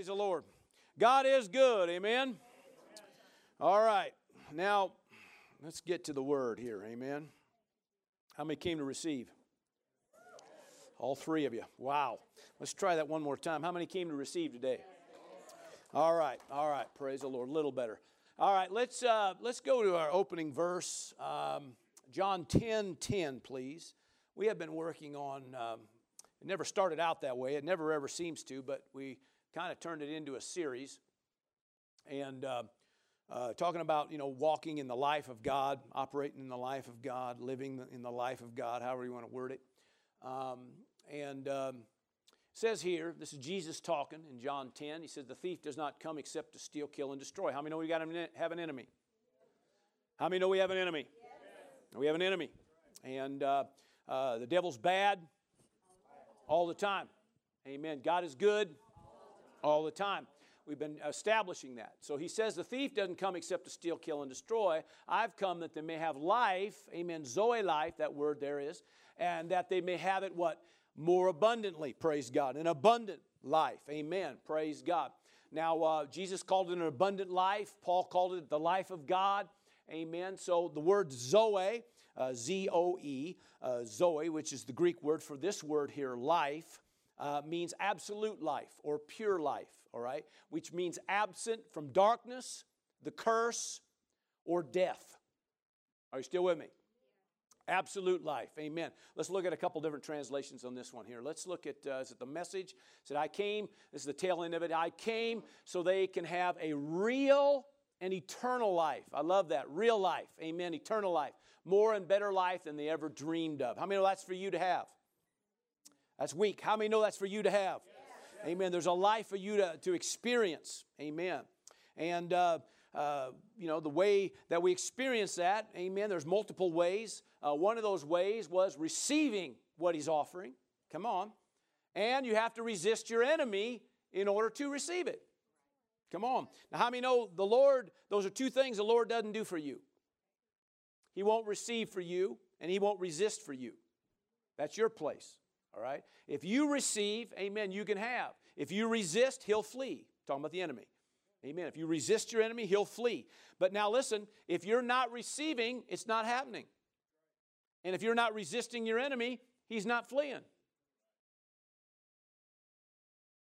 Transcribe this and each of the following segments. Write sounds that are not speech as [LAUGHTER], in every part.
Praise the Lord. God is good. Amen. All right. Now, let's get to the word here. Amen. How many came to receive? All three of you. Wow. Let's try that one more time. How many came to receive today? All right. All right. Praise the Lord. A little better. All right. Let's uh, let's go to our opening verse, um, John 10, 10, please. We have been working on. Um, it never started out that way. It never ever seems to, but we kind of turned it into a series. And uh, uh, talking about, you know, walking in the life of God, operating in the life of God, living in the life of God, however you want to word it. Um, and um, says here, this is Jesus talking in John 10. He says, The thief does not come except to steal, kill, and destroy. How many know we got an, have an enemy? How many know we have an enemy? Yes. We have an enemy. And uh, uh, the devil's bad all the time. Amen. God is good all the time. We've been establishing that. So he says the thief doesn't come except to steal, kill, and destroy. I've come that they may have life, amen, Zoe life, that word there is, and that they may have it what? More abundantly, praise God. An abundant life, amen, praise God. Now, uh, Jesus called it an abundant life. Paul called it the life of God, amen. So the word Zoe, uh, Z O E, uh, Zoe, which is the Greek word for this word here, life, uh, means absolute life or pure life, all right? Which means absent from darkness, the curse, or death. Are you still with me? Absolute life. Amen. Let's look at a couple different translations on this one here. Let's look at, uh, is it the message? It said, I came, this is the tail end of it. I came so they can have a real and eternal life. I love that. Real life. Amen. Eternal life. More and better life than they ever dreamed of. How many know that's for you to have? That's weak. How many know that's for you to have? Yes. Amen. There's a life for you to, to experience. Amen. And, uh, uh, you know, the way that we experience that, amen, there's multiple ways. Uh, one of those ways was receiving what he's offering. Come on. And you have to resist your enemy in order to receive it. Come on. Now, how many know the Lord, those are two things the Lord doesn't do for you? He won't receive for you, and He won't resist for you. That's your place. All right? If you receive, amen, you can have. If you resist, he'll flee. Talking about the enemy. Amen. If you resist your enemy, he'll flee. But now listen, if you're not receiving, it's not happening. And if you're not resisting your enemy, he's not fleeing.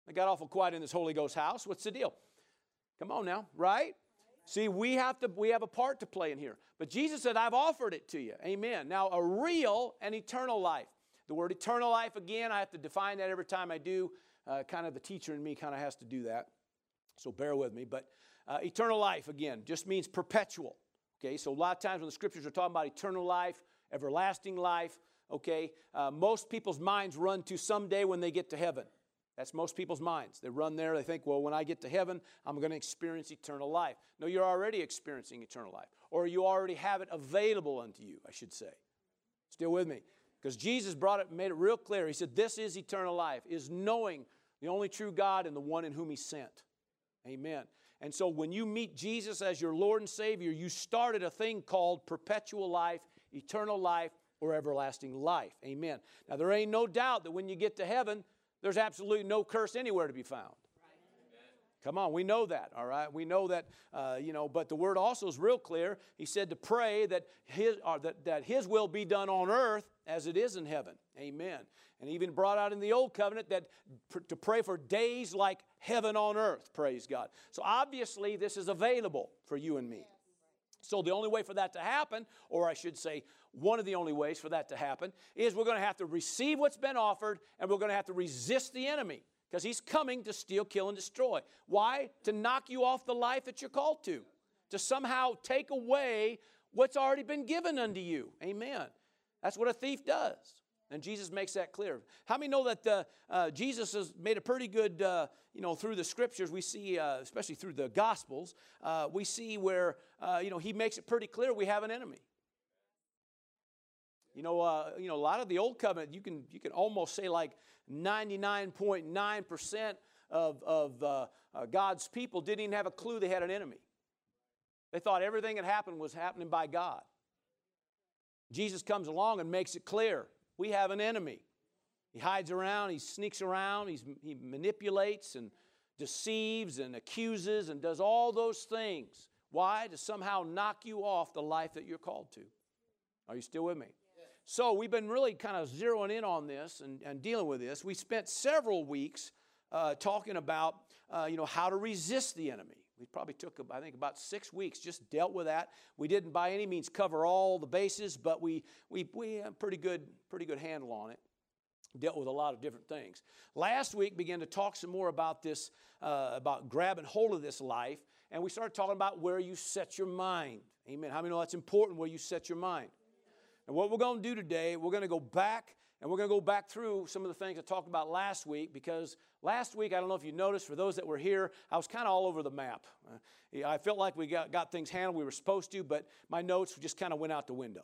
I got awful quiet in this Holy Ghost house. What's the deal? Come on now, right? See, we have to we have a part to play in here. But Jesus said, I've offered it to you. Amen. Now, a real and eternal life. The word eternal life, again, I have to define that every time I do. Uh, kind of the teacher in me kind of has to do that. So bear with me. But uh, eternal life, again, just means perpetual. Okay, so a lot of times when the scriptures are talking about eternal life, everlasting life, okay, uh, most people's minds run to someday when they get to heaven. That's most people's minds. They run there, they think, well, when I get to heaven, I'm going to experience eternal life. No, you're already experiencing eternal life, or you already have it available unto you, I should say. Still with me? Because Jesus brought it, made it real clear. He said, This is eternal life, is knowing the only true God and the one in whom He sent. Amen. And so when you meet Jesus as your Lord and Savior, you started a thing called perpetual life, eternal life, or everlasting life. Amen. Now, there ain't no doubt that when you get to heaven, there's absolutely no curse anywhere to be found. Come on, we know that, all right? We know that, uh, you know, but the word also is real clear. He said to pray that his, uh, that, that his will be done on earth as it is in heaven. Amen. And even brought out in the old covenant that pr- to pray for days like heaven on earth, praise God. So obviously, this is available for you and me. So the only way for that to happen, or I should say, one of the only ways for that to happen, is we're going to have to receive what's been offered and we're going to have to resist the enemy because he's coming to steal, kill, and destroy. Why? To knock you off the life that you're called to, to somehow take away what's already been given unto you. Amen. That's what a thief does. And Jesus makes that clear. How many know that uh, uh, Jesus has made a pretty good, uh, you know, through the scriptures, we see, uh, especially through the Gospels, uh, we see where, uh, you know, he makes it pretty clear we have an enemy. You know, you know, a lot of the old covenant, you can, you can almost say like 99.9% of, of God's people didn't even have a clue they had an enemy. They thought everything that happened was happening by God. Jesus comes along and makes it clear we have an enemy. He hides around, he sneaks around, he's, he manipulates and deceives and accuses and does all those things. Why? To somehow knock you off the life that you're called to. Are you still with me? So we've been really kind of zeroing in on this and, and dealing with this. We spent several weeks uh, talking about uh, you know how to resist the enemy. We probably took I think about six weeks just dealt with that. We didn't by any means cover all the bases, but we we we had a pretty good pretty good handle on it. Dealt with a lot of different things. Last week began to talk some more about this uh, about grabbing hold of this life, and we started talking about where you set your mind. Amen. How many know that's important where you set your mind? And what we're going to do today, we're going to go back and we're going to go back through some of the things I talked about last week because last week, I don't know if you noticed, for those that were here, I was kind of all over the map. Uh, I felt like we got, got things handled we were supposed to, but my notes just kind of went out the window.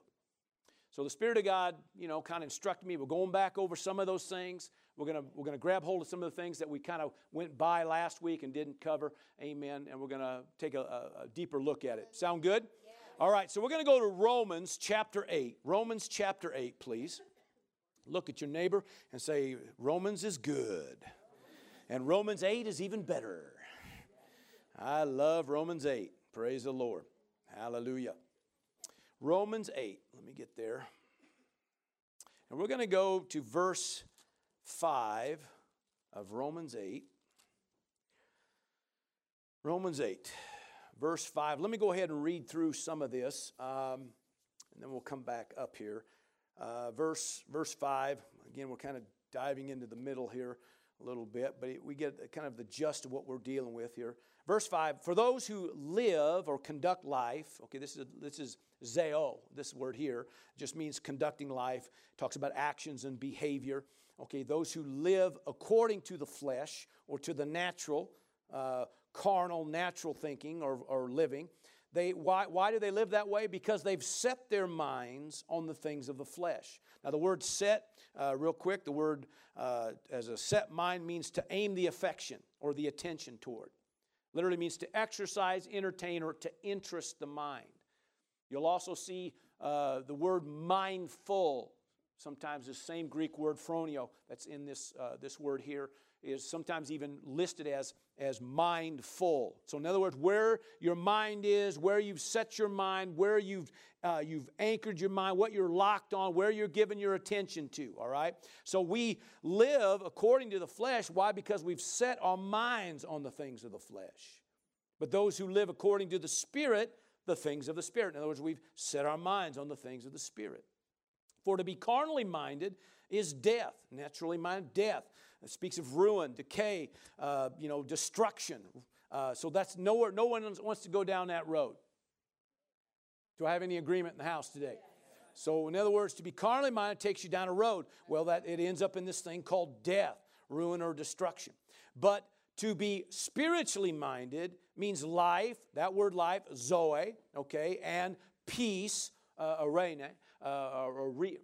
So the Spirit of God, you know, kind of instructed me. We're going back over some of those things. We're going to we're going to grab hold of some of the things that we kind of went by last week and didn't cover. Amen. And we're going to take a, a, a deeper look at it. Sound good? All right, so we're going to go to Romans chapter 8. Romans chapter 8, please. Look at your neighbor and say, Romans is good. And Romans 8 is even better. I love Romans 8. Praise the Lord. Hallelujah. Romans 8. Let me get there. And we're going to go to verse 5 of Romans 8. Romans 8 verse 5. Let me go ahead and read through some of this, um, and then we'll come back up here. Uh, verse, verse 5, again, we're kind of diving into the middle here a little bit, but we get kind of the gist of what we're dealing with here. Verse 5 For those who live or conduct life, okay, this is, this is zeo, this word here just means conducting life, it talks about actions and behavior. Okay, those who live according to the flesh or to the natural, uh, carnal, natural thinking or, or living. They, why, why do they live that way? Because they've set their minds on the things of the flesh. Now, the word set, uh, real quick, the word uh, as a set mind means to aim the affection or the attention toward. Literally means to exercise, entertain, or to interest the mind. You'll also see uh, the word mindful. Sometimes the same Greek word phroneo that's in this, uh, this word here is sometimes even listed as, as mindful. So, in other words, where your mind is, where you've set your mind, where you've, uh, you've anchored your mind, what you're locked on, where you're giving your attention to, all right? So, we live according to the flesh. Why? Because we've set our minds on the things of the flesh. But those who live according to the Spirit, the things of the Spirit. In other words, we've set our minds on the things of the Spirit. For to be carnally minded is death, naturally minded, death. It speaks of ruin, decay, uh, you know, destruction. Uh, so that's nowhere, no one wants to go down that road. Do I have any agreement in the house today? So, in other words, to be carnally minded takes you down a road. Well, that it ends up in this thing called death, ruin, or destruction. But to be spiritually minded means life, that word life, zoe, okay, and peace, uh, arene, uh, or re,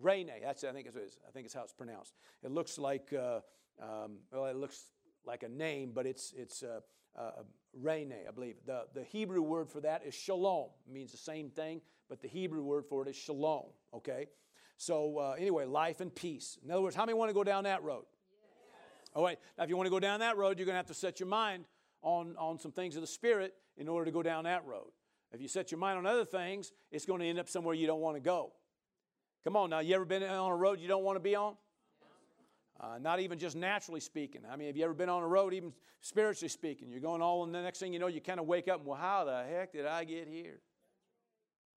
Rene, that's I think it is. I think it's how it's pronounced. It looks like uh, um, well, it looks like a name, but it's it's uh, uh, Rene, I believe. The the Hebrew word for that is shalom. It means the same thing, but the Hebrew word for it is shalom. Okay, so uh, anyway, life and peace. In other words, how many want to go down that road? Yes. All right. Now, if you want to go down that road, you're going to have to set your mind on on some things of the Spirit in order to go down that road. If you set your mind on other things, it's going to end up somewhere you don't want to go. Come on now, you ever been on a road you don't want to be on? Uh, not even just naturally speaking. I mean, have you ever been on a road, even spiritually speaking? You're going all, and the next thing you know, you kind of wake up and, well, how the heck did I get here?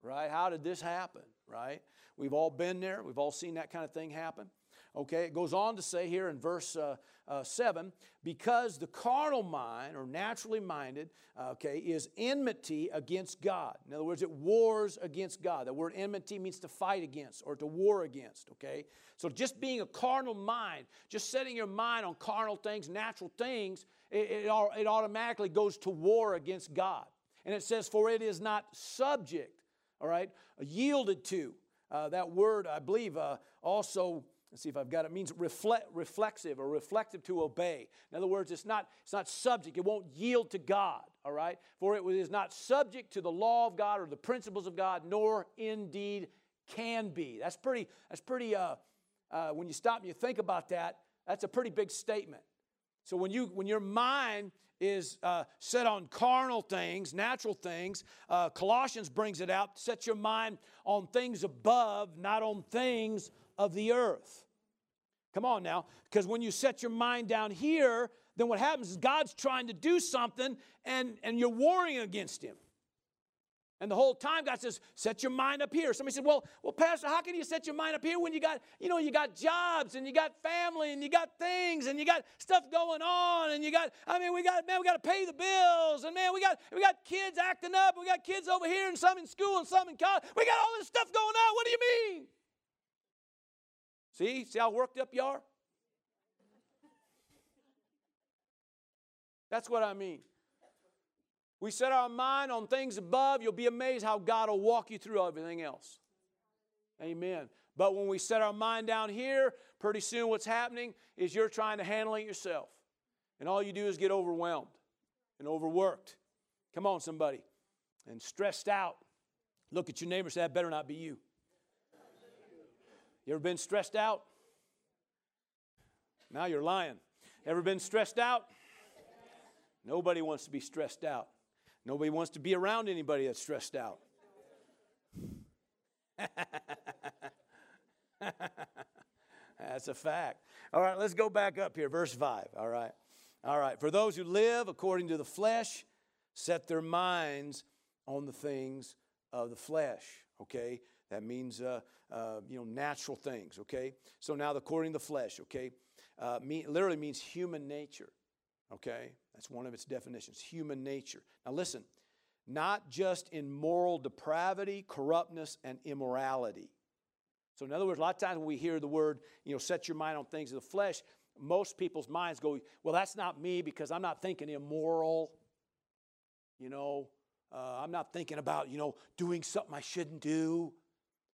Right? How did this happen? Right? We've all been there. We've all seen that kind of thing happen. Okay, it goes on to say here in verse uh, uh, 7 because the carnal mind or naturally minded, uh, okay, is enmity against God. In other words, it wars against God. The word enmity means to fight against or to war against, okay? So just being a carnal mind, just setting your mind on carnal things, natural things, it, it, it automatically goes to war against God. And it says, for it is not subject, all right, yielded to. Uh, that word, I believe, uh, also Let's see if I've got it. it means reflect, reflexive or reflective to obey. In other words, it's not, it's not subject. It won't yield to God, all right? For it is not subject to the law of God or the principles of God, nor indeed can be. That's pretty, that's pretty uh, uh, when you stop and you think about that, that's a pretty big statement. So when you when your mind is uh, set on carnal things, natural things, uh, Colossians brings it out. Set your mind on things above, not on things of the earth. Come on now, because when you set your mind down here, then what happens is God's trying to do something and, and you're warring against Him. And the whole time God says, set your mind up here. Somebody said, well, well, Pastor, how can you set your mind up here when you got, you know, you got jobs and you got family and you got things and you got stuff going on and you got, I mean, we got, man, we got to pay the bills and man, we got, we got kids acting up. We got kids over here and some in school and some in college. We got all this stuff going on. What do you mean? See, see how worked up you are? That's what I mean. We set our mind on things above, you'll be amazed how God will walk you through everything else. Amen. But when we set our mind down here, pretty soon what's happening is you're trying to handle it yourself. And all you do is get overwhelmed and overworked. Come on, somebody. And stressed out. Look at your neighbor say, That better not be you. You ever been stressed out? Now you're lying. Ever been stressed out? Nobody wants to be stressed out. Nobody wants to be around anybody that's stressed out. [LAUGHS] that's a fact. All right, let's go back up here. Verse 5. All right. All right. For those who live according to the flesh, set their minds on the things of the flesh. Okay? That means, uh, uh, you know, natural things. Okay? So now, according to the flesh, okay, uh, mean, literally means human nature. Okay? That's one of its definitions human nature. Now, listen, not just in moral depravity, corruptness, and immorality. So, in other words, a lot of times when we hear the word, you know, set your mind on things of the flesh, most people's minds go, well, that's not me because I'm not thinking immoral. You know, uh, I'm not thinking about, you know, doing something I shouldn't do.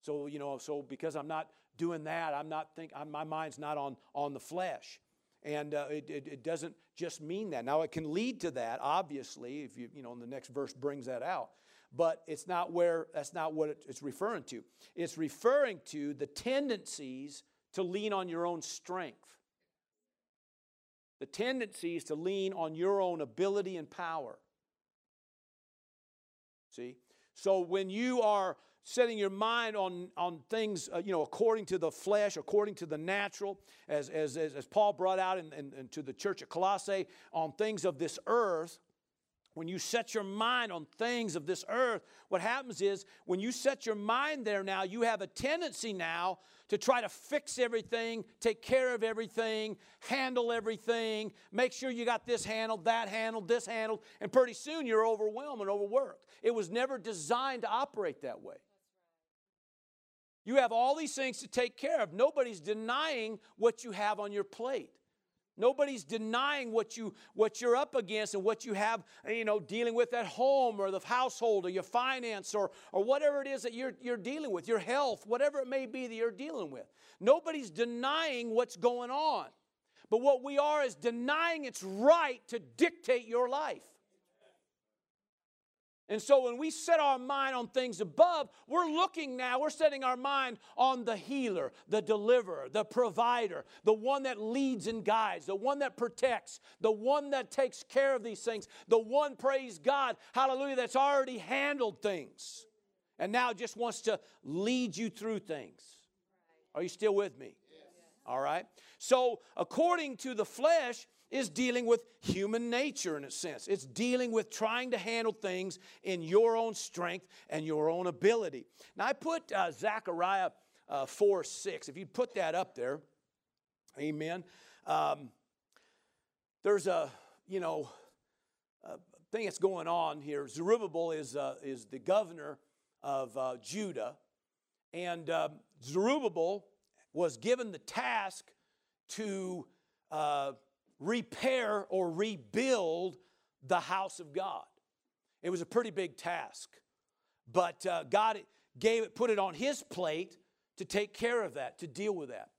So, you know, so because I'm not doing that, I'm not think, I'm, my mind's not on, on the flesh. And uh, it, it, it, doesn't just mean that. Now, it can lead to that, obviously, if you, you know, the next verse brings that out. But it's not where, that's not what it's referring to. It's referring to the tendencies to lean on your own strength, the tendencies to lean on your own ability and power. See? So when you are setting your mind on, on things, uh, you know, according to the flesh, according to the natural, as, as, as, Paul brought out in, in, in, to the church at Colossae, on things of this earth, when you set your mind on things of this earth, what happens is when you set your mind there now, you have a tendency now to try to fix everything, take care of everything, handle everything, make sure you got this handled, that handled, this handled, and pretty soon you're overwhelmed and overworked. It was never designed to operate that way. You have all these things to take care of. Nobody's denying what you have on your plate. Nobody's denying what you what you're up against and what you have, you know, dealing with at home or the household or your finance or or whatever it is that you're you're dealing with, your health, whatever it may be that you're dealing with. Nobody's denying what's going on. But what we are is denying its right to dictate your life. And so when we set our mind on things above, we're looking now, we're setting our mind on the healer, the deliverer, the provider, the one that leads and guides, the one that protects, the one that takes care of these things, the one, praise God, hallelujah, that's already handled things and now just wants to lead you through things. Are you still with me? Yes. All right. So, according to the flesh, is dealing with human nature in a sense. It's dealing with trying to handle things in your own strength and your own ability. Now, I put uh, Zechariah uh, 4 6. If you put that up there, amen. Um, there's a, you know, a thing that's going on here. Zerubbabel is, uh, is the governor of uh, Judah, and um, Zerubbabel was given the task to uh, repair or rebuild the house of God. It was a pretty big task, but uh, God gave it, put it on His plate to take care of that, to deal with that.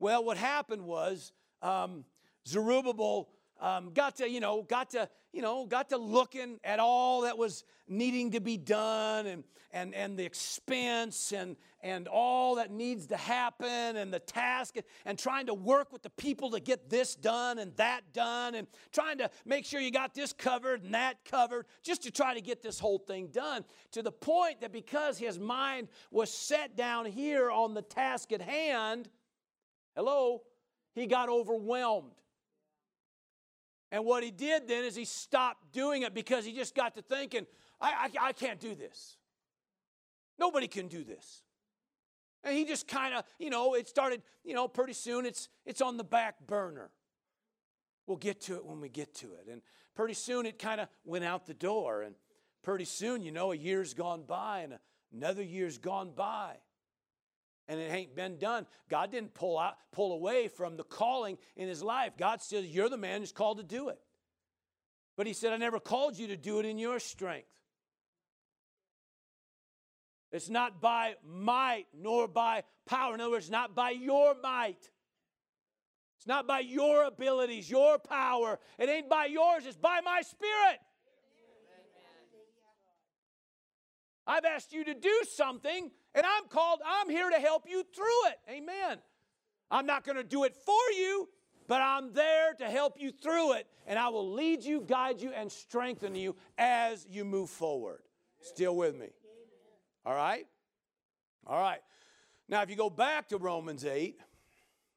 Well, what happened was um, Zerubbabel um, got to, you know, got to, you know, got to looking at all that was needing to be done and, and, and the expense and, and all that needs to happen and the task and, and trying to work with the people to get this done and that done and trying to make sure you got this covered and that covered just to try to get this whole thing done to the point that because his mind was set down here on the task at hand, hello, he got overwhelmed. And what he did then is he stopped doing it because he just got to thinking, I, I, I can't do this. Nobody can do this. And he just kind of, you know, it started, you know, pretty soon it's it's on the back burner. We'll get to it when we get to it. And pretty soon it kind of went out the door. And pretty soon, you know, a year's gone by and another year's gone by and it ain't been done. God didn't pull out, pull away from the calling in his life. God says, You're the man who's called to do it. But he said, I never called you to do it in your strength. It's not by might nor by power. In other words, not by your might. It's not by your abilities, your power. It ain't by yours, it's by my spirit. I've asked you to do something, and I'm called, I'm here to help you through it. Amen. I'm not going to do it for you, but I'm there to help you through it, and I will lead you, guide you, and strengthen you as you move forward. Still with me? All right? All right. Now, if you go back to Romans 8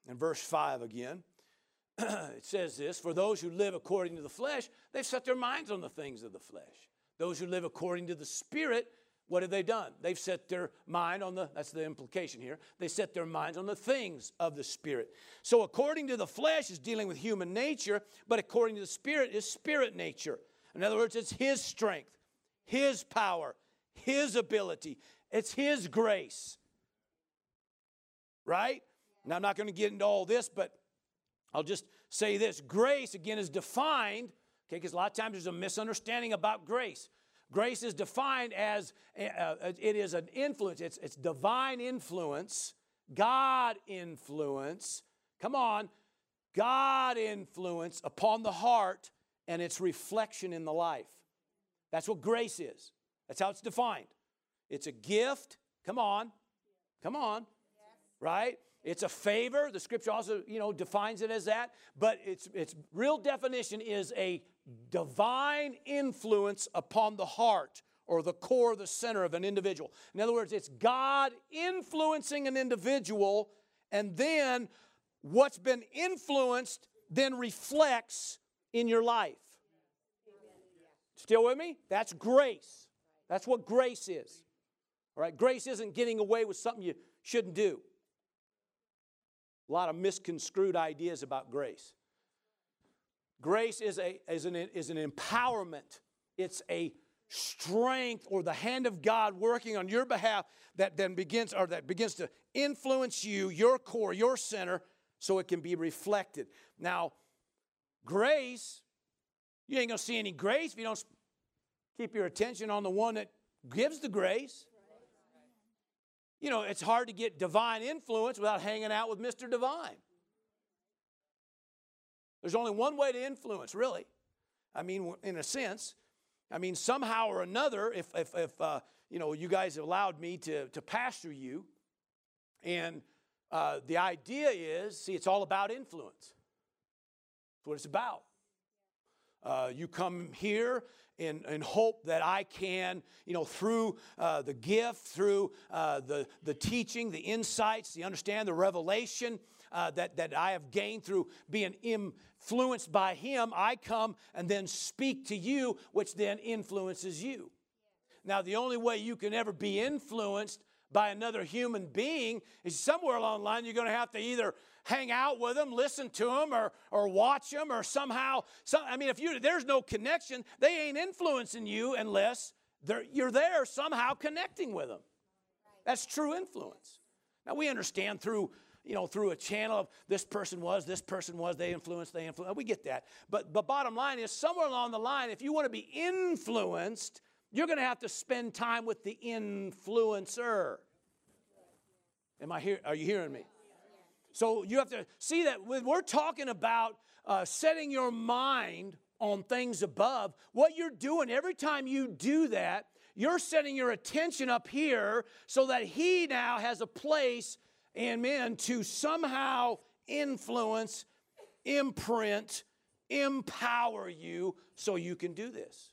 and verse 5 again, [CLEARS THROAT] it says this For those who live according to the flesh, they've set their minds on the things of the flesh. Those who live according to the Spirit, what have they done? They've set their mind on the, that's the implication here, they set their minds on the things of the Spirit. So, according to the flesh is dealing with human nature, but according to the Spirit is spirit nature. In other words, it's His strength, His power, His ability, it's His grace. Right? Now, I'm not going to get into all this, but I'll just say this grace, again, is defined, okay, because a lot of times there's a misunderstanding about grace. Grace is defined as uh, uh, it is an influence, it's, it's divine influence, God influence. Come on, God influence upon the heart and its reflection in the life. That's what grace is. That's how it's defined. It's a gift. Come on. Come on. Right? It's a favor. The scripture also, you know, defines it as that, but its its real definition is a divine influence upon the heart or the core, the center of an individual. In other words, it's God influencing an individual, and then what's been influenced then reflects in your life. Still with me? That's grace. That's what grace is. All right, grace isn't getting away with something you shouldn't do. A lot of misconstrued ideas about grace. Grace is, a, is, an, is an empowerment, it's a strength or the hand of God working on your behalf that then begins or that begins to influence you, your core, your center, so it can be reflected. Now, grace, you ain't gonna see any grace if you don't keep your attention on the one that gives the grace. You know, it's hard to get divine influence without hanging out with Mr. Divine. There's only one way to influence, really. I mean, in a sense. I mean, somehow or another, if, if, if uh, you know, you guys have allowed me to, to pastor you, and uh, the idea is, see, it's all about influence. That's what it's about. Uh, you come here in, in hope that I can, you know, through uh, the gift, through uh, the, the teaching, the insights, the understand, the revelation uh, that, that I have gained through being influenced by Him, I come and then speak to you, which then influences you. Now, the only way you can ever be influenced by another human being somewhere along the line you're going to have to either hang out with them, listen to them, or, or watch them, or somehow. Some, I mean, if you there's no connection, they ain't influencing you unless you're there somehow connecting with them. That's true influence. Now we understand through you know through a channel of this person was, this person was, they influenced, they influenced. We get that. But the bottom line is somewhere along the line, if you want to be influenced, you're going to have to spend time with the influencer. Am I here? Are you hearing me? So you have to see that when we're talking about uh, setting your mind on things above, what you're doing every time you do that, you're setting your attention up here so that He now has a place, amen, to somehow influence, imprint, empower you so you can do this.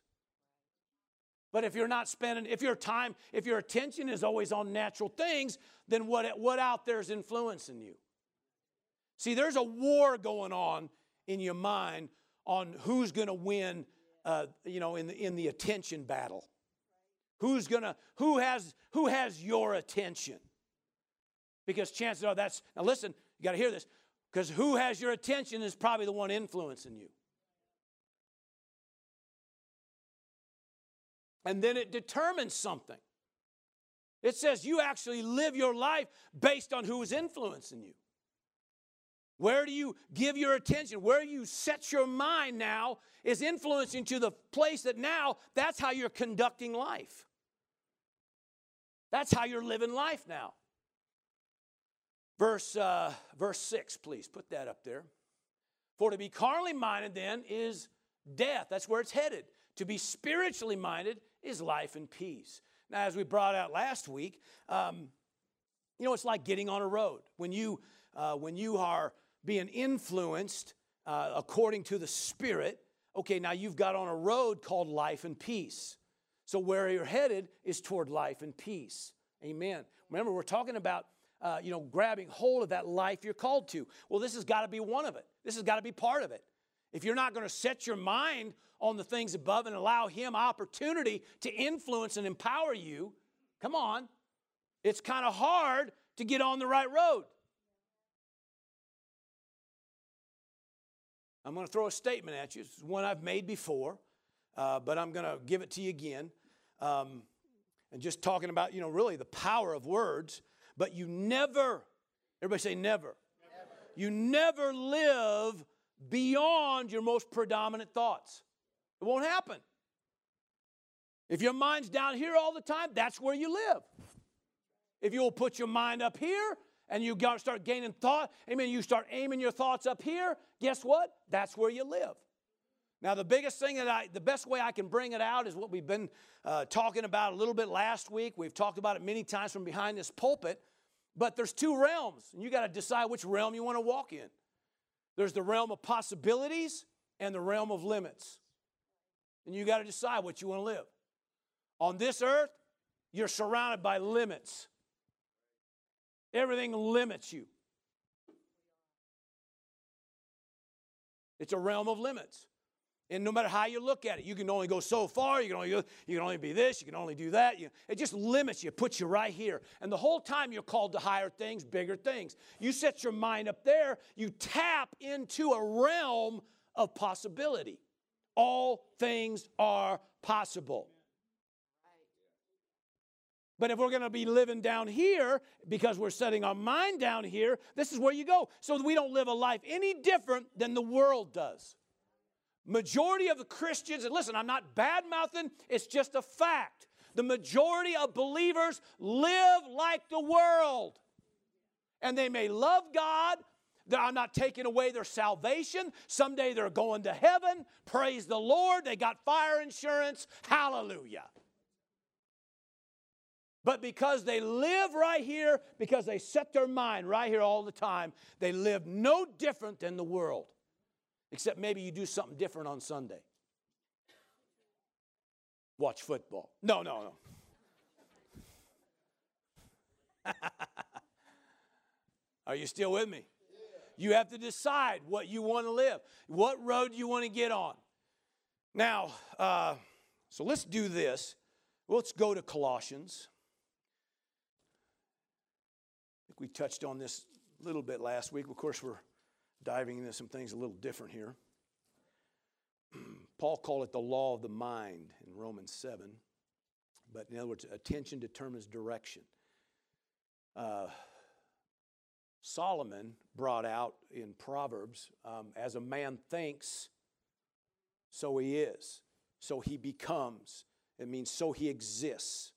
But if you're not spending, if your time, if your attention is always on natural things, then what, what out there is influencing you? See, there's a war going on in your mind on who's going to win, uh, you know, in the, in the attention battle. Who's going to, who has, who has your attention? Because chances are that's, now listen, you got to hear this, because who has your attention is probably the one influencing you. And then it determines something. It says you actually live your life based on who is influencing you. Where do you give your attention? Where you set your mind now is influencing to the place that now that's how you're conducting life. That's how you're living life now. Verse, uh, verse 6, please put that up there. For to be carnally minded then is death. That's where it's headed. To be spiritually minded is life and peace. Now, as we brought out last week, um, you know, it's like getting on a road. When you, uh, when you are being influenced uh, according to the Spirit, okay, now you've got on a road called life and peace. So where you're headed is toward life and peace. Amen. Remember, we're talking about uh, you know grabbing hold of that life you're called to. Well, this has got to be one of it. This has got to be part of it. If you're not going to set your mind on the things above and allow Him opportunity to influence and empower you, come on, it's kind of hard to get on the right road. I'm going to throw a statement at you. It's one I've made before, uh, but I'm going to give it to you again. Um, and just talking about, you know, really the power of words. But you never, everybody say never. never. You never live beyond your most predominant thoughts. It won't happen. If your mind's down here all the time, that's where you live. If you'll put your mind up here and you start gaining thought, amen, you start aiming your thoughts up here, guess what? That's where you live. Now, the biggest thing that I, the best way I can bring it out is what we've been uh, talking about a little bit last week. We've talked about it many times from behind this pulpit, but there's two realms, and you got to decide which realm you want to walk in. There's the realm of possibilities and the realm of limits. And you got to decide what you want to live. On this earth, you're surrounded by limits. Everything limits you. It's a realm of limits. And no matter how you look at it, you can only go so far. You can only, you can only be this. You can only do that. You, it just limits you, puts you right here. And the whole time you're called to higher things, bigger things. You set your mind up there, you tap into a realm of possibility. All things are possible. But if we're going to be living down here because we're setting our mind down here, this is where you go. So we don't live a life any different than the world does. Majority of the Christians, and listen, I'm not bad mouthing, it's just a fact. The majority of believers live like the world. And they may love God, I'm not taking away their salvation. Someday they're going to heaven. Praise the Lord. They got fire insurance. Hallelujah. But because they live right here, because they set their mind right here all the time, they live no different than the world. Except maybe you do something different on Sunday. Watch football. No, no, no. [LAUGHS] Are you still with me? You have to decide what you want to live, what road you want to get on. Now, uh, so let's do this. Let's go to Colossians. I think we touched on this a little bit last week. Of course, we're diving into some things a little different here. Paul called it the law of the mind in Romans 7. But in other words, attention determines direction. Uh, Solomon brought out in Proverbs um, as a man thinks, so he is. So he becomes. It means so he exists.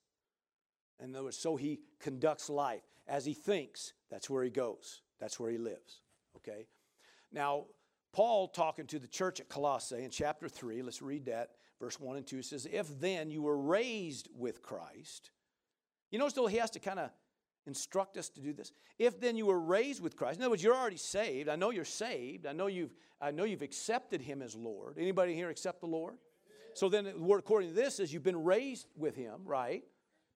In other words, so he conducts life. As he thinks, that's where he goes, that's where he lives. Okay? Now, Paul talking to the church at Colossae in chapter 3, let's read that. Verse 1 and 2 says, If then you were raised with Christ, you notice though he has to kind of instruct us to do this. If then you were raised with Christ, in other words, you're already saved. I know you're saved. I know you've, I know you've accepted him as Lord. Anybody here accept the Lord? So then according to this is you've been raised with him, right?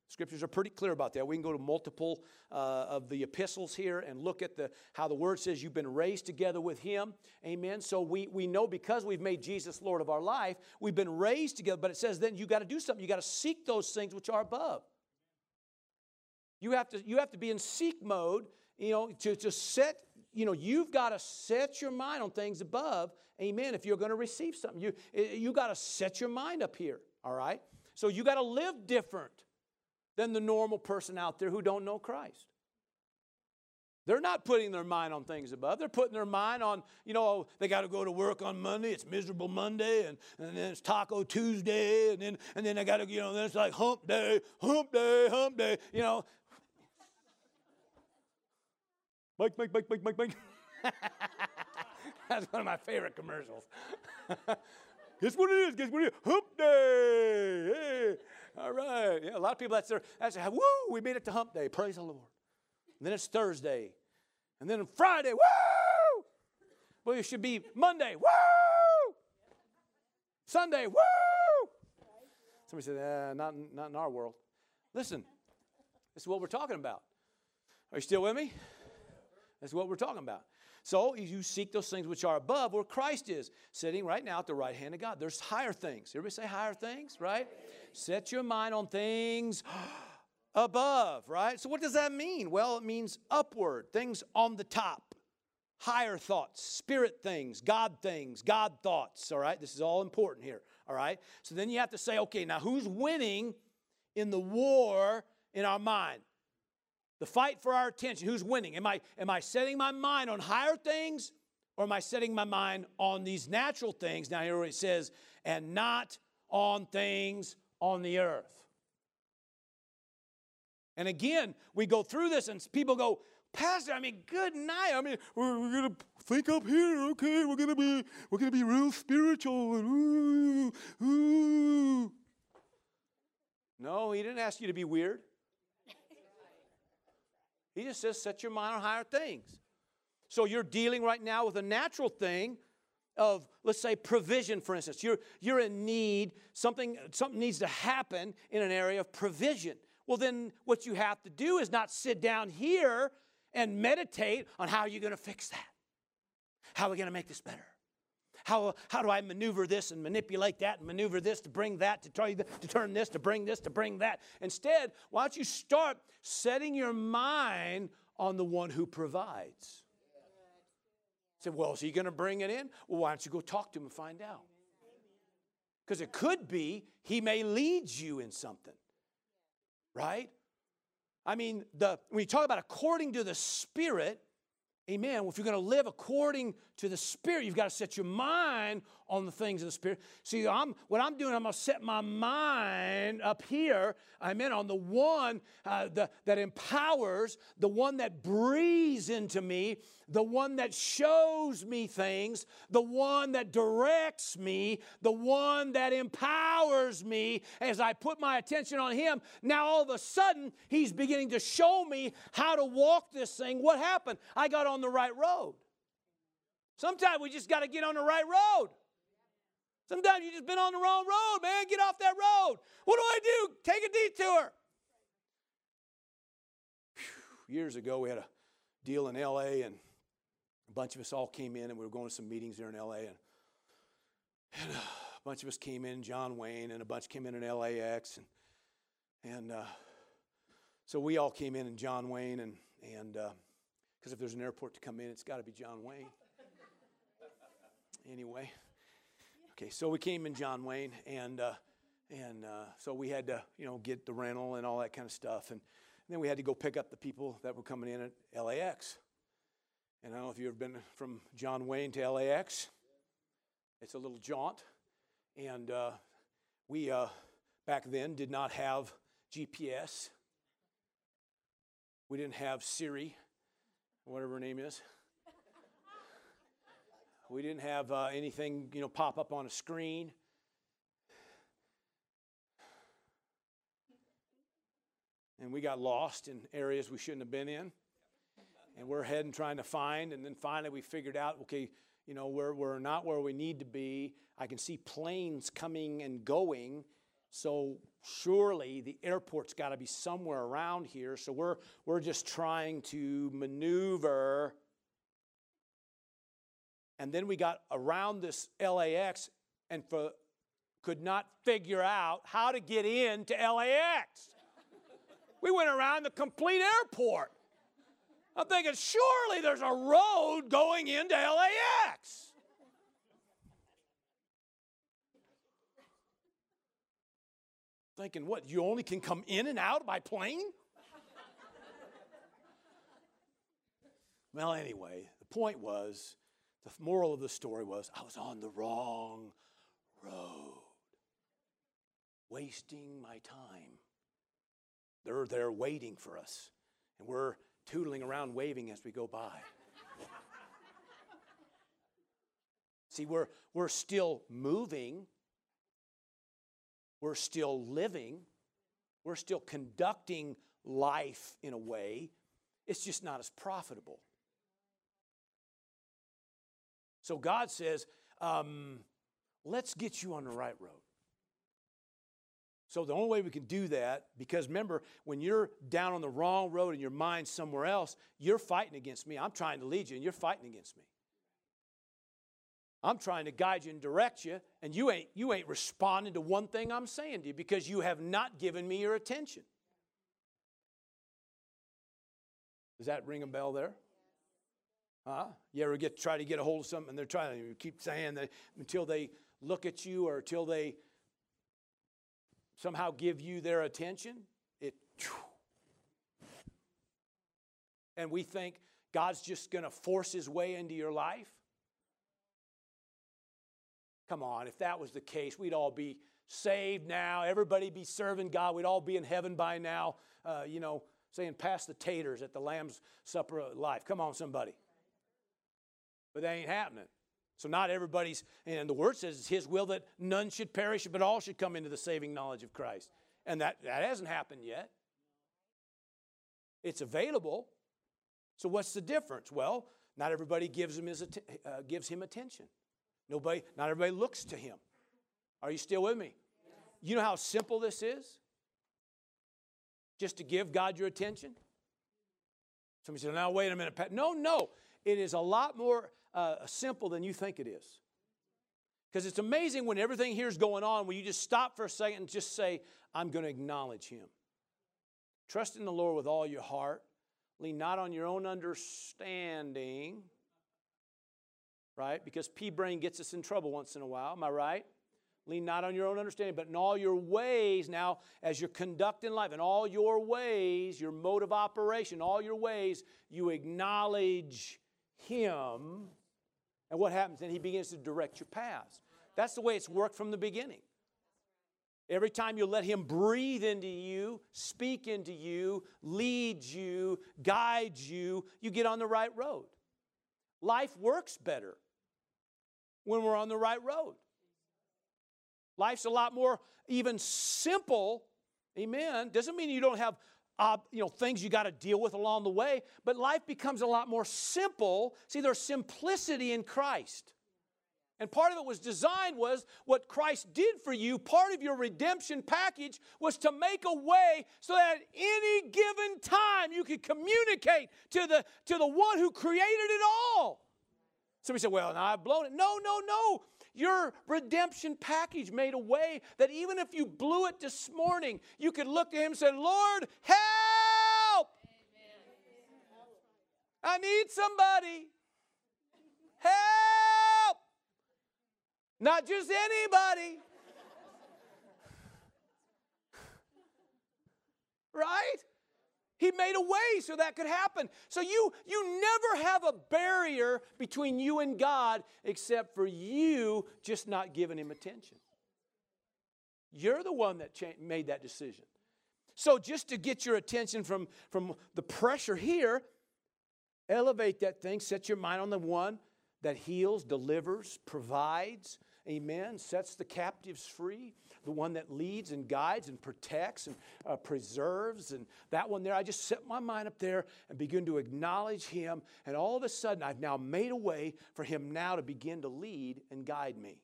Scriptures are pretty clear about that. We can go to multiple uh, of the epistles here and look at the, how the word says you've been raised together with him. Amen. So we, we know because we've made Jesus Lord of our life, we've been raised together. But it says then you got to do something. You got to seek those things which are above. You have to, you have to be in seek mode, you know, to, to set, you know, you've got to set your mind on things above. Amen. If you're going to receive something, you, you got to set your mind up here. All right. So you got to live different than the normal person out there who don't know Christ. They're not putting their mind on things above. They're putting their mind on, you know, oh, they got to go to work on Monday. It's miserable Monday, and, and then it's Taco Tuesday, and then and then they got to, you know, then it's like hump day, hump day, hump day. You know, [LAUGHS] Mike, Mike, Mike, Mike, Mike, Mike. [LAUGHS] That's one of my favorite commercials. [LAUGHS] guess what it is? Guess what it is? Hump day. Hey. All right. Yeah, a lot of people, that's there. that's, woo, we made it to hump day. Praise the Lord. And then it's Thursday. And then Friday, woo! Well, it should be Monday, woo! Sunday, woo! Somebody said, eh, not, not in our world. Listen, this is what we're talking about. Are you still with me? That's what we're talking about. So you seek those things which are above where Christ is, sitting right now at the right hand of God. There's higher things. Everybody say higher things, right? Set your mind on things [GASPS] above, right? So what does that mean? Well, it means upward, things on the top. Higher thoughts, spirit things, God things, God thoughts, all right? This is all important here, all right? So then you have to say, okay, now who's winning in the war in our mind? The fight for our attention, who's winning? Am I, am I setting my mind on higher things or am I setting my mind on these natural things? Now, here it says, and not on things on the earth. And again, we go through this and people go, Pastor, I mean, good night. I mean, we're, we're gonna think up here, okay? We're gonna be, we're gonna be real spiritual. Ooh, ooh. No, he didn't ask you to be weird. He just says, set your mind on higher things. So you're dealing right now with a natural thing of, let's say, provision, for instance. You're, you're in need, something, something needs to happen in an area of provision. Well, then what you have to do is not sit down here and meditate on how you're going to fix that. How are we going to make this better? How, how do I maneuver this and manipulate that and maneuver this to bring that, to, try to turn this, to bring this, to bring that? Instead, why don't you start setting your mind on the one who provides? Say, well, is he going to bring it in? Well, why don't you go talk to him and find out? Because it could be he may lead you in something, right? I mean, the, when you talk about according to the Spirit, Amen. Well, if you're going to live according to the Spirit, you've got to set your mind on the things of the Spirit. See, I'm, what I'm doing, I'm going to set my mind up here, amen, on the one uh, the, that empowers, the one that breathes into me, the one that shows me things, the one that directs me, the one that empowers me. As I put my attention on Him, now all of a sudden, He's beginning to show me how to walk this thing. What happened? I got on the right road. Sometimes we just got to get on the right road. Sometimes you just been on the wrong road, man. Get off that road. What do I do? Take a detour. Whew. Years ago, we had a deal in LA, and a bunch of us all came in, and we were going to some meetings there in LA, and, and a bunch of us came in, John Wayne, and a bunch came in in LAX, and and uh, so we all came in in John Wayne, and and because uh, if there's an airport to come in, it's got to be John Wayne. anyway. Okay, so we came in John Wayne, and uh, and uh, so we had to, you know, get the rental and all that kind of stuff, and, and, then we had to go pick up the people that were coming in at LAX. And I don't know if you've ever been from John Wayne to LAX. It's a little jaunt, and uh, we uh, back then did not have GPS. We didn't have Siri, whatever her name is. We didn't have uh, anything, you know, pop up on a screen. And we got lost in areas we shouldn't have been in. And we're heading trying to find. And then finally we figured out, okay, you know, we're, we're not where we need to be. I can see planes coming and going. So surely the airport's got to be somewhere around here. So we're, we're just trying to maneuver. And then we got around this LAX and for, could not figure out how to get into LAX. we went around the complete airport. I'm thinking, surely there's a road going into LAX. Thinking, what, you only can come in and out by plane? well, anyway, the point was the moral of the story was I was on the wrong road, wasting my time. They're there waiting for us, and we're tootling around waving as we go by. [LAUGHS] See, we're, we're still moving, we're still living, we're still conducting life in a way. It's just not as profitable. So God says, um, let's get you on the right road. So the only way we can do that, because remember, when you're down on the wrong road and your mind's somewhere else, you're fighting against me. I'm trying to lead you, and you're fighting against me. I'm trying to guide you and direct you, and you ain't, you ain't responding to one thing I'm saying to you because you have not given me your attention. Does that ring a bell there? Huh? You ever get try to get a hold of something and they're trying to keep saying that until they look at you or until they somehow give you their attention, it. And we think God's just going to force his way into your life. Come on, if that was the case, we'd all be saved now. Everybody be serving God. We'd all be in heaven by now, uh, you know, saying, Pass the taters at the Lamb's Supper of life. Come on, somebody. But that ain't happening. So, not everybody's, and the word says it's His will that none should perish, but all should come into the saving knowledge of Christ. And that, that hasn't happened yet. It's available. So, what's the difference? Well, not everybody gives him, his, uh, gives him attention. Nobody, not everybody looks to him. Are you still with me? You know how simple this is? Just to give God your attention? Somebody said, now wait a minute, Pat. No, no. It is a lot more uh, simple than you think it is. Because it's amazing when everything here is going on, when you just stop for a second and just say, I'm going to acknowledge Him. Trust in the Lord with all your heart. Lean not on your own understanding, right? Because pea brain gets us in trouble once in a while. Am I right? Lean not on your own understanding, but in all your ways, now, as you're conducting life, in all your ways, your mode of operation, all your ways, you acknowledge Him and what happens? Then He begins to direct your paths. That's the way it's worked from the beginning. Every time you let Him breathe into you, speak into you, lead you, guide you, you get on the right road. Life works better when we're on the right road. Life's a lot more even simple. Amen. Doesn't mean you don't have uh, you know, things you got to deal with along the way, but life becomes a lot more simple. See, there's simplicity in Christ. And part of it was designed was what Christ did for you. Part of your redemption package was to make a way so that at any given time you could communicate to the, to the one who created it all. Somebody said, Well, now I've blown it. No, no, no. Your redemption package made a way that even if you blew it this morning, you could look to Him and say, Lord, help! I need somebody. Help! Not just anybody. [LAUGHS] right? He made a way so that could happen. So you you never have a barrier between you and God except for you just not giving him attention. You're the one that cha- made that decision. So just to get your attention from from the pressure here, elevate that thing, set your mind on the one that heals, delivers, provides, amen, sets the captives free, the one that leads and guides and protects and uh, preserves, and that one there. I just set my mind up there and begin to acknowledge Him, and all of a sudden, I've now made a way for Him now to begin to lead and guide me.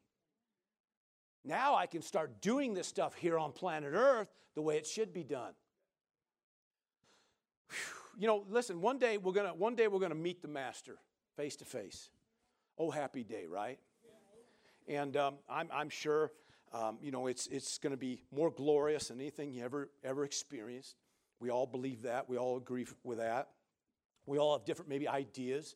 Now I can start doing this stuff here on planet Earth the way it should be done. You know, listen, one day we're gonna one day we're gonna meet the master face to face. Oh, happy day, right? And um, I'm, I'm sure um, you know it's it's going to be more glorious than anything you ever ever experienced. We all believe that. We all agree with that. We all have different maybe ideas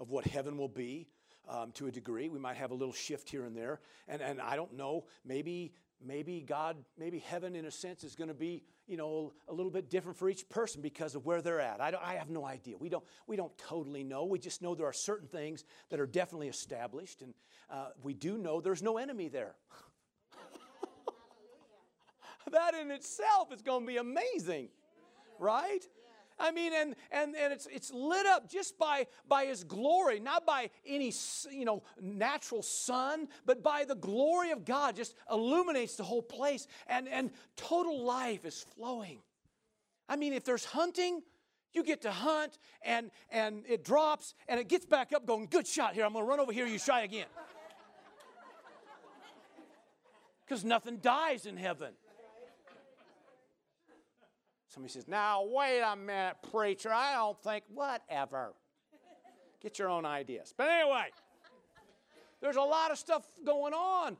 of what heaven will be um, to a degree. We might have a little shift here and there. And, and I don't know, maybe, maybe God, maybe heaven in a sense is going to be, you know, a little bit different for each person because of where they're at. I, I have no idea. We don't, we don't totally know. We just know there are certain things that are definitely established. And uh, we do know there's no enemy there. [LAUGHS] that in itself is going to be amazing, right? I mean, and, and, and it's, it's lit up just by, by His glory, not by any, you know, natural sun, but by the glory of God just illuminates the whole place. And, and total life is flowing. I mean, if there's hunting, you get to hunt and, and it drops and it gets back up going, good shot here. I'm going to run over here. You try again. [LAUGHS] Because nothing dies in heaven. Somebody says, Now, wait a minute, preacher. I don't think, whatever. Get your own ideas. But anyway, there's a lot of stuff going on.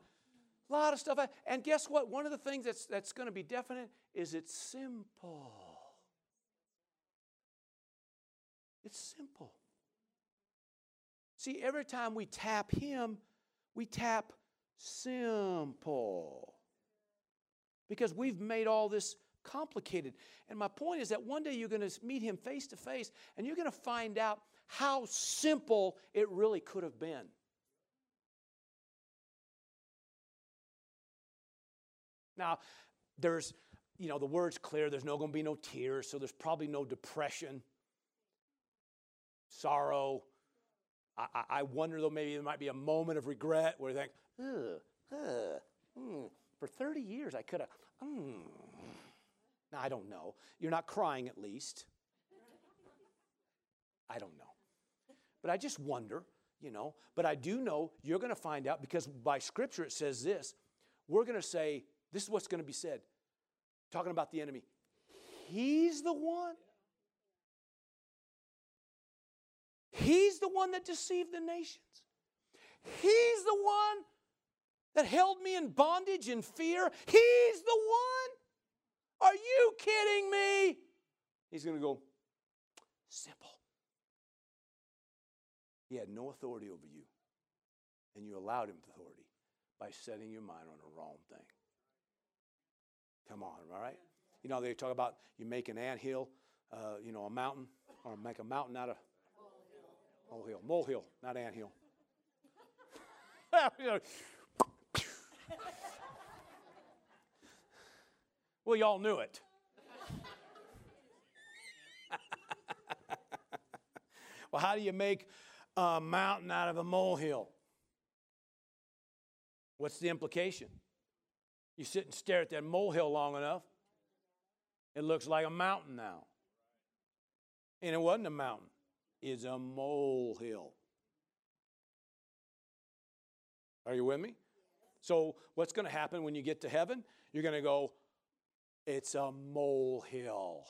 A lot of stuff. And guess what? One of the things that's, that's going to be definite is it's simple. It's simple. See, every time we tap Him, we tap simple. Because we've made all this complicated. And my point is that one day you're going to meet him face to face and you're going to find out how simple it really could have been. Now, there's, you know, the word's clear. There's no going to be no tears, so there's probably no depression, sorrow. I, I wonder, though, maybe there might be a moment of regret where you think, ugh, ugh, mm, for 30 years I could have, mm, I don't know. You're not crying at least. I don't know. But I just wonder, you know. But I do know you're going to find out because by scripture it says this. We're going to say, this is what's going to be said. Talking about the enemy. He's the one. He's the one that deceived the nations. He's the one that held me in bondage and fear. He's the one. Are you kidding me? He's going to go, simple. He had no authority over you, and you allowed him authority by setting your mind on the wrong thing. Come on, all right? You know, they talk about you make an ant hill, uh, you know, a mountain, or make a mountain out of molehill. Molehill, not ant hill. [LAUGHS] Well, y'all knew it. [LAUGHS] well, how do you make a mountain out of a molehill? What's the implication? You sit and stare at that molehill long enough, it looks like a mountain now. And it wasn't a mountain, it's a molehill. Are you with me? So, what's going to happen when you get to heaven? You're going to go, it's a molehill.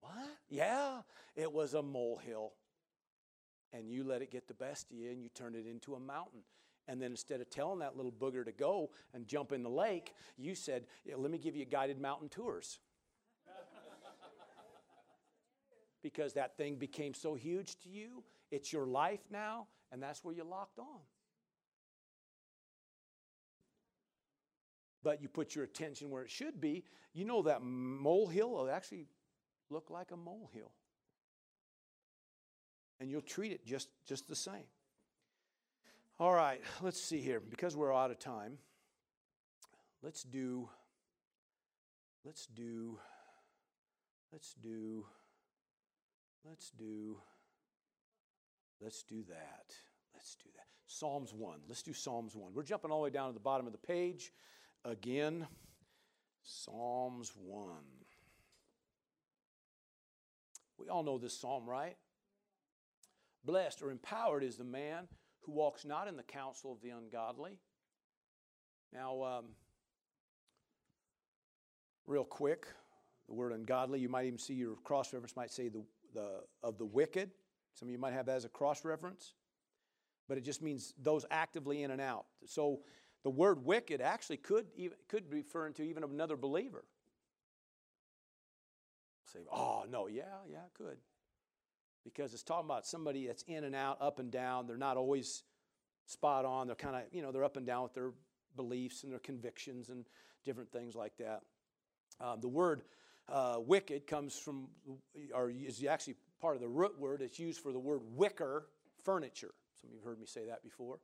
What? Yeah, it was a molehill. And you let it get the best of you and you turn it into a mountain. And then instead of telling that little booger to go and jump in the lake, you said, yeah, Let me give you guided mountain tours. [LAUGHS] because that thing became so huge to you, it's your life now, and that's where you locked on. But you put your attention where it should be, you know that molehill will actually look like a molehill. And you'll treat it just, just the same. All right, let's see here. Because we're out of time, let's do, let's do, let's do, let's do, let's do that. Let's do that. Psalms 1. Let's do Psalms 1. We're jumping all the way down to the bottom of the page. Again, Psalms 1. We all know this psalm, right? Blessed or empowered is the man who walks not in the counsel of the ungodly. Now, um, real quick, the word ungodly, you might even see your cross reference might say the, the of the wicked. Some of you might have that as a cross reference, but it just means those actively in and out. So the word wicked actually could even could be referring to even another believer. Say, oh no, yeah, yeah, it could because it's talking about somebody that's in and out, up and down. They're not always spot on. They're kind of, you know, they're up and down with their beliefs and their convictions and different things like that. Um, the word uh, wicked comes from, or is actually part of the root word. It's used for the word wicker furniture. Some of you have heard me say that before.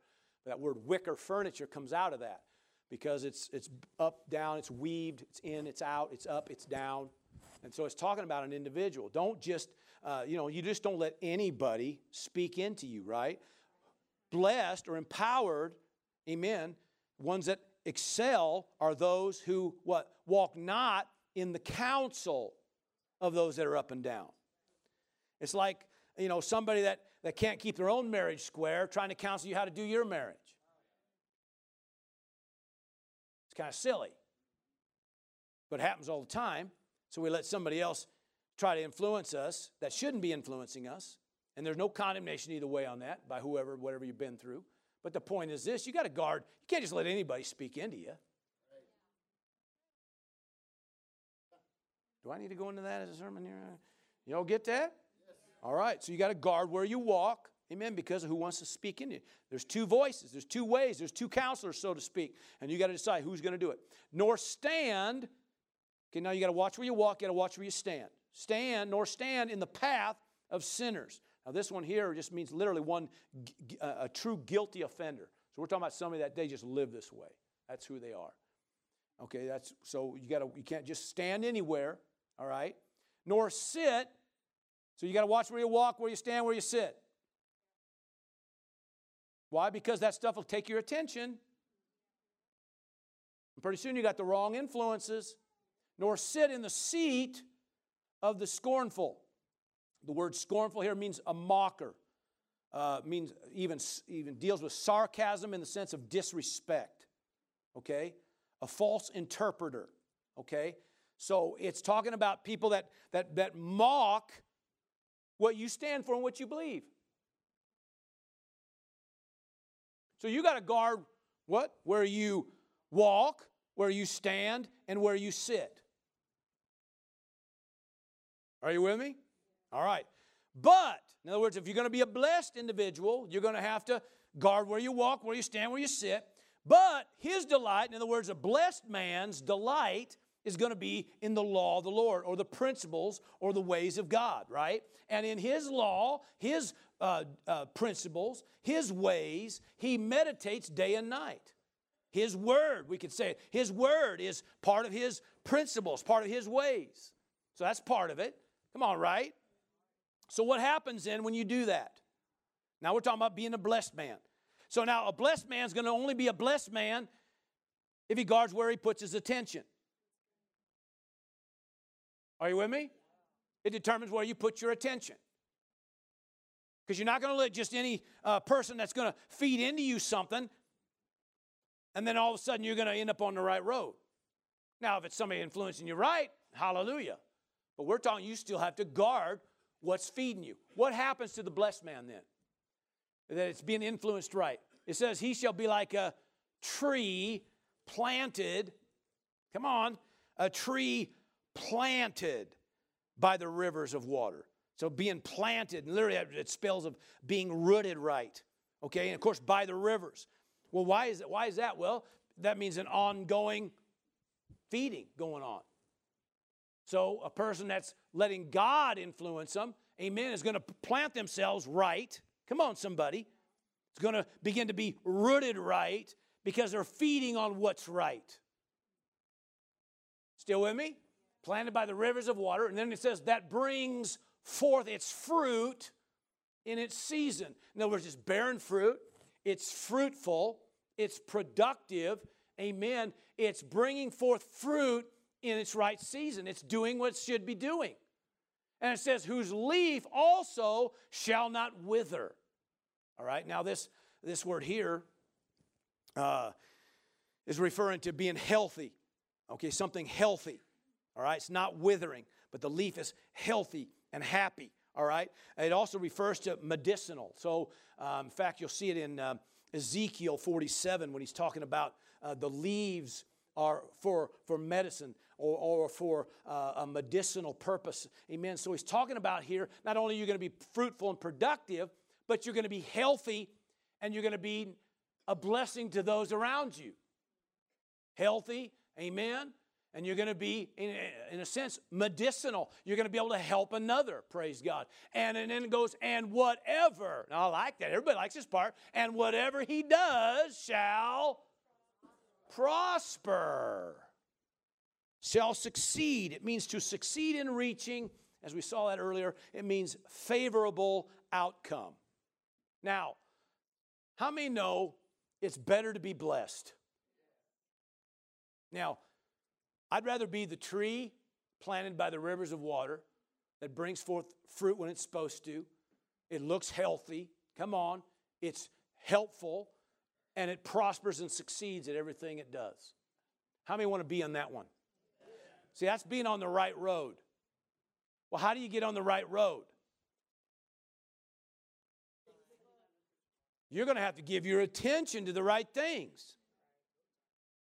That word wicker furniture comes out of that because it's, it's up, down, it's weaved, it's in, it's out, it's up, it's down. And so it's talking about an individual. Don't just uh, you know, you just don't let anybody speak into you, right? Blessed or empowered, amen, ones that excel are those who what walk not in the counsel of those that are up and down. It's like, you know, somebody that, that can't keep their own marriage square trying to counsel you how to do your marriage. It's kind of silly. But it happens all the time. So we let somebody else try to influence us that shouldn't be influencing us. And there's no condemnation either way on that by whoever, whatever you've been through. But the point is this you got to guard. You can't just let anybody speak into you. Do I need to go into that as a sermon here? You all get that? All right, so you got to guard where you walk. Amen. Because who wants to speak in you. There's two voices, there's two ways, there's two counselors, so to speak. And you got to decide who's going to do it. Nor stand. Okay, now you got to watch where you walk, you got to watch where you stand stand, nor stand in the path of sinners. Now, this one here just means literally one, uh, a true guilty offender. So we're talking about somebody that they just live this way. That's who they are. Okay, that's so you gotta you can't just stand anywhere, all right? Nor sit. So you gotta watch where you walk, where you stand, where you sit. Why? Because that stuff will take your attention. And pretty soon you got the wrong influences. Nor sit in the seat of the scornful. The word scornful here means a mocker, uh, means even, even deals with sarcasm in the sense of disrespect, okay? A false interpreter, okay? So it's talking about people that, that, that mock what you stand for and what you believe. So you got to guard what? Where you walk, where you stand, and where you sit. Are you with me? All right. But, in other words, if you're going to be a blessed individual, you're going to have to guard where you walk, where you stand, where you sit. But his delight, in other words, a blessed man's delight is going to be in the law of the Lord or the principles or the ways of God, right? And in his law, his uh, uh, principles, his ways, he meditates day and night. His word, we could say, his word is part of his principles, part of his ways. So that's part of it. Come on, right? So, what happens then when you do that? Now we're talking about being a blessed man. So, now a blessed man is going to only be a blessed man if he guards where he puts his attention. Are you with me? It determines where you put your attention. Because you're not going to let just any uh, person that's going to feed into you something, and then all of a sudden you're going to end up on the right road. Now, if it's somebody influencing you right, hallelujah. But we're talking you still have to guard what's feeding you. What happens to the blessed man then? That it's being influenced right. It says, He shall be like a tree planted. Come on, a tree planted by the rivers of water. So being planted, literally it spells of being rooted right. Okay, and of course by the rivers. Well, why is it? Why is that? Well, that means an ongoing feeding going on. So, a person that's letting God influence them, amen, is going to plant themselves right. Come on, somebody. It's going to begin to be rooted right because they're feeding on what's right. Still with me? Planted by the rivers of water. And then it says that brings forth its fruit in its season. In other words, it's bearing fruit, it's fruitful, it's productive. Amen. It's bringing forth fruit in its right season. It's doing what it should be doing. And it says, whose leaf also shall not wither. All right, now this, this word here uh, is referring to being healthy. Okay, something healthy. All right, it's not withering, but the leaf is healthy and happy. All right, it also refers to medicinal. So, um, in fact, you'll see it in uh, Ezekiel 47 when he's talking about uh, the leaves are for, for medicine or, or for uh, a medicinal purpose. Amen. So he's talking about here not only are you going to be fruitful and productive, but you're going to be healthy and you're going to be a blessing to those around you. Healthy, amen. And you're going to be, in, in a sense, medicinal. You're going to be able to help another, praise God. And, and then it goes, and whatever. Now, I like that. Everybody likes this part. And whatever he does shall prosper, shall succeed. It means to succeed in reaching, as we saw that earlier, it means favorable outcome. Now, how many know it's better to be blessed? Now, I'd rather be the tree planted by the rivers of water that brings forth fruit when it's supposed to. It looks healthy. Come on. It's helpful and it prospers and succeeds at everything it does. How many want to be on that one? See, that's being on the right road. Well, how do you get on the right road? You're going to have to give your attention to the right things.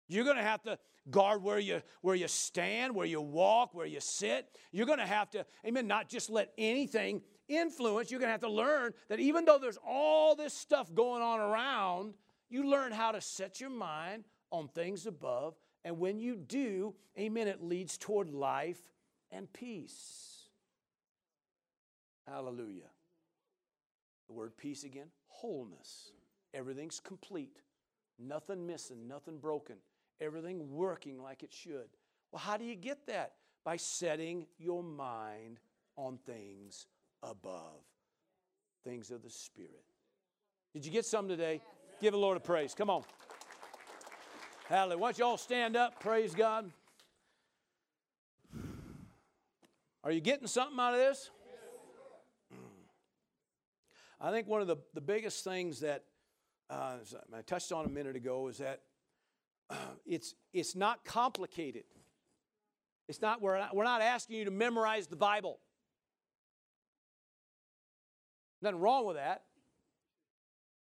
You're going to have to guard where you where you stand, where you walk, where you sit. You're going to have to, amen, not just let anything influence. You're going to have to learn that even though there's all this stuff going on around, you learn how to set your mind on things above. And when you do, amen, it leads toward life and peace. Hallelujah. The word peace again, wholeness. Everything's complete, nothing missing, nothing broken, everything working like it should. Well, how do you get that? By setting your mind on things above, things of the Spirit. Did you get some today? Give the Lord a praise. Come on. Hallelujah. Why don't you all stand up? Praise God. Are you getting something out of this? I think one of the, the biggest things that uh, I touched on a minute ago is that [CLEARS THROAT] it's, it's not complicated. It's not, we're not, we're not asking you to memorize the Bible. Nothing wrong with that.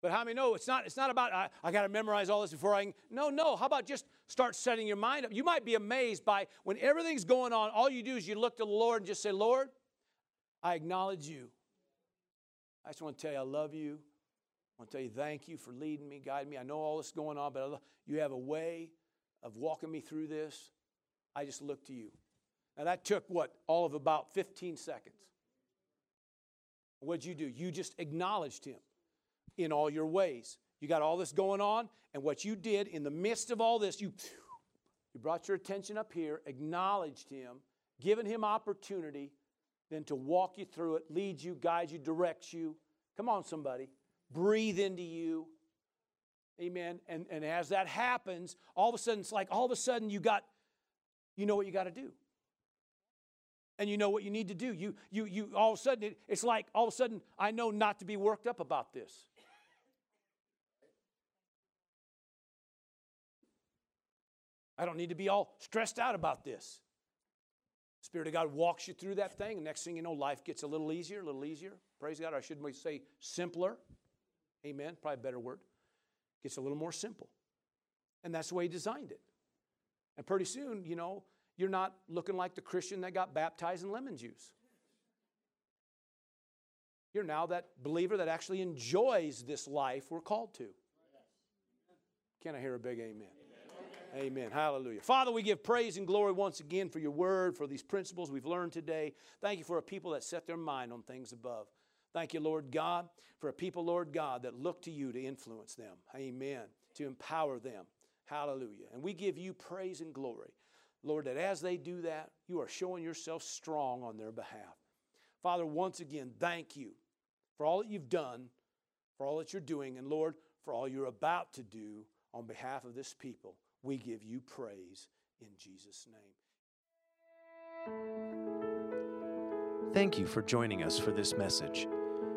But how many know it's not, it's not about, I, I got to memorize all this before I can. No, no. How about just start setting your mind up? You might be amazed by when everything's going on, all you do is you look to the Lord and just say, Lord, I acknowledge you. I just want to tell you I love you. Want to tell you thank you for leading me, guiding me. I know all this is going on, but you have a way of walking me through this. I just look to you. Now that took what? All of about 15 seconds. What'd you do? You just acknowledged him in all your ways. You got all this going on, and what you did in the midst of all this, you, you brought your attention up here, acknowledged him, given him opportunity, then to walk you through it, lead you, guide you, direct you. Come on, somebody. Breathe into you. Amen. And, and as that happens, all of a sudden, it's like all of a sudden you got, you know what you got to do. And you know what you need to do. You, you, you, all of a sudden, it, it's like all of a sudden, I know not to be worked up about this. I don't need to be all stressed out about this. Spirit of God walks you through that thing, and next thing you know, life gets a little easier, a little easier. Praise God. I shouldn't say simpler. Amen. Probably a better word. Gets a little more simple. And that's the way He designed it. And pretty soon, you know, you're not looking like the Christian that got baptized in lemon juice. You're now that believer that actually enjoys this life we're called to. Can I hear a big amen? Amen. Hallelujah. Father, we give praise and glory once again for your word, for these principles we've learned today. Thank you for a people that set their mind on things above. Thank you, Lord God, for a people, Lord God, that look to you to influence them. Amen. To empower them. Hallelujah. And we give you praise and glory. Lord, that as they do that, you are showing yourself strong on their behalf. Father, once again, thank you for all that you've done, for all that you're doing, and Lord, for all you're about to do on behalf of this people. We give you praise in Jesus' name. Thank you for joining us for this message.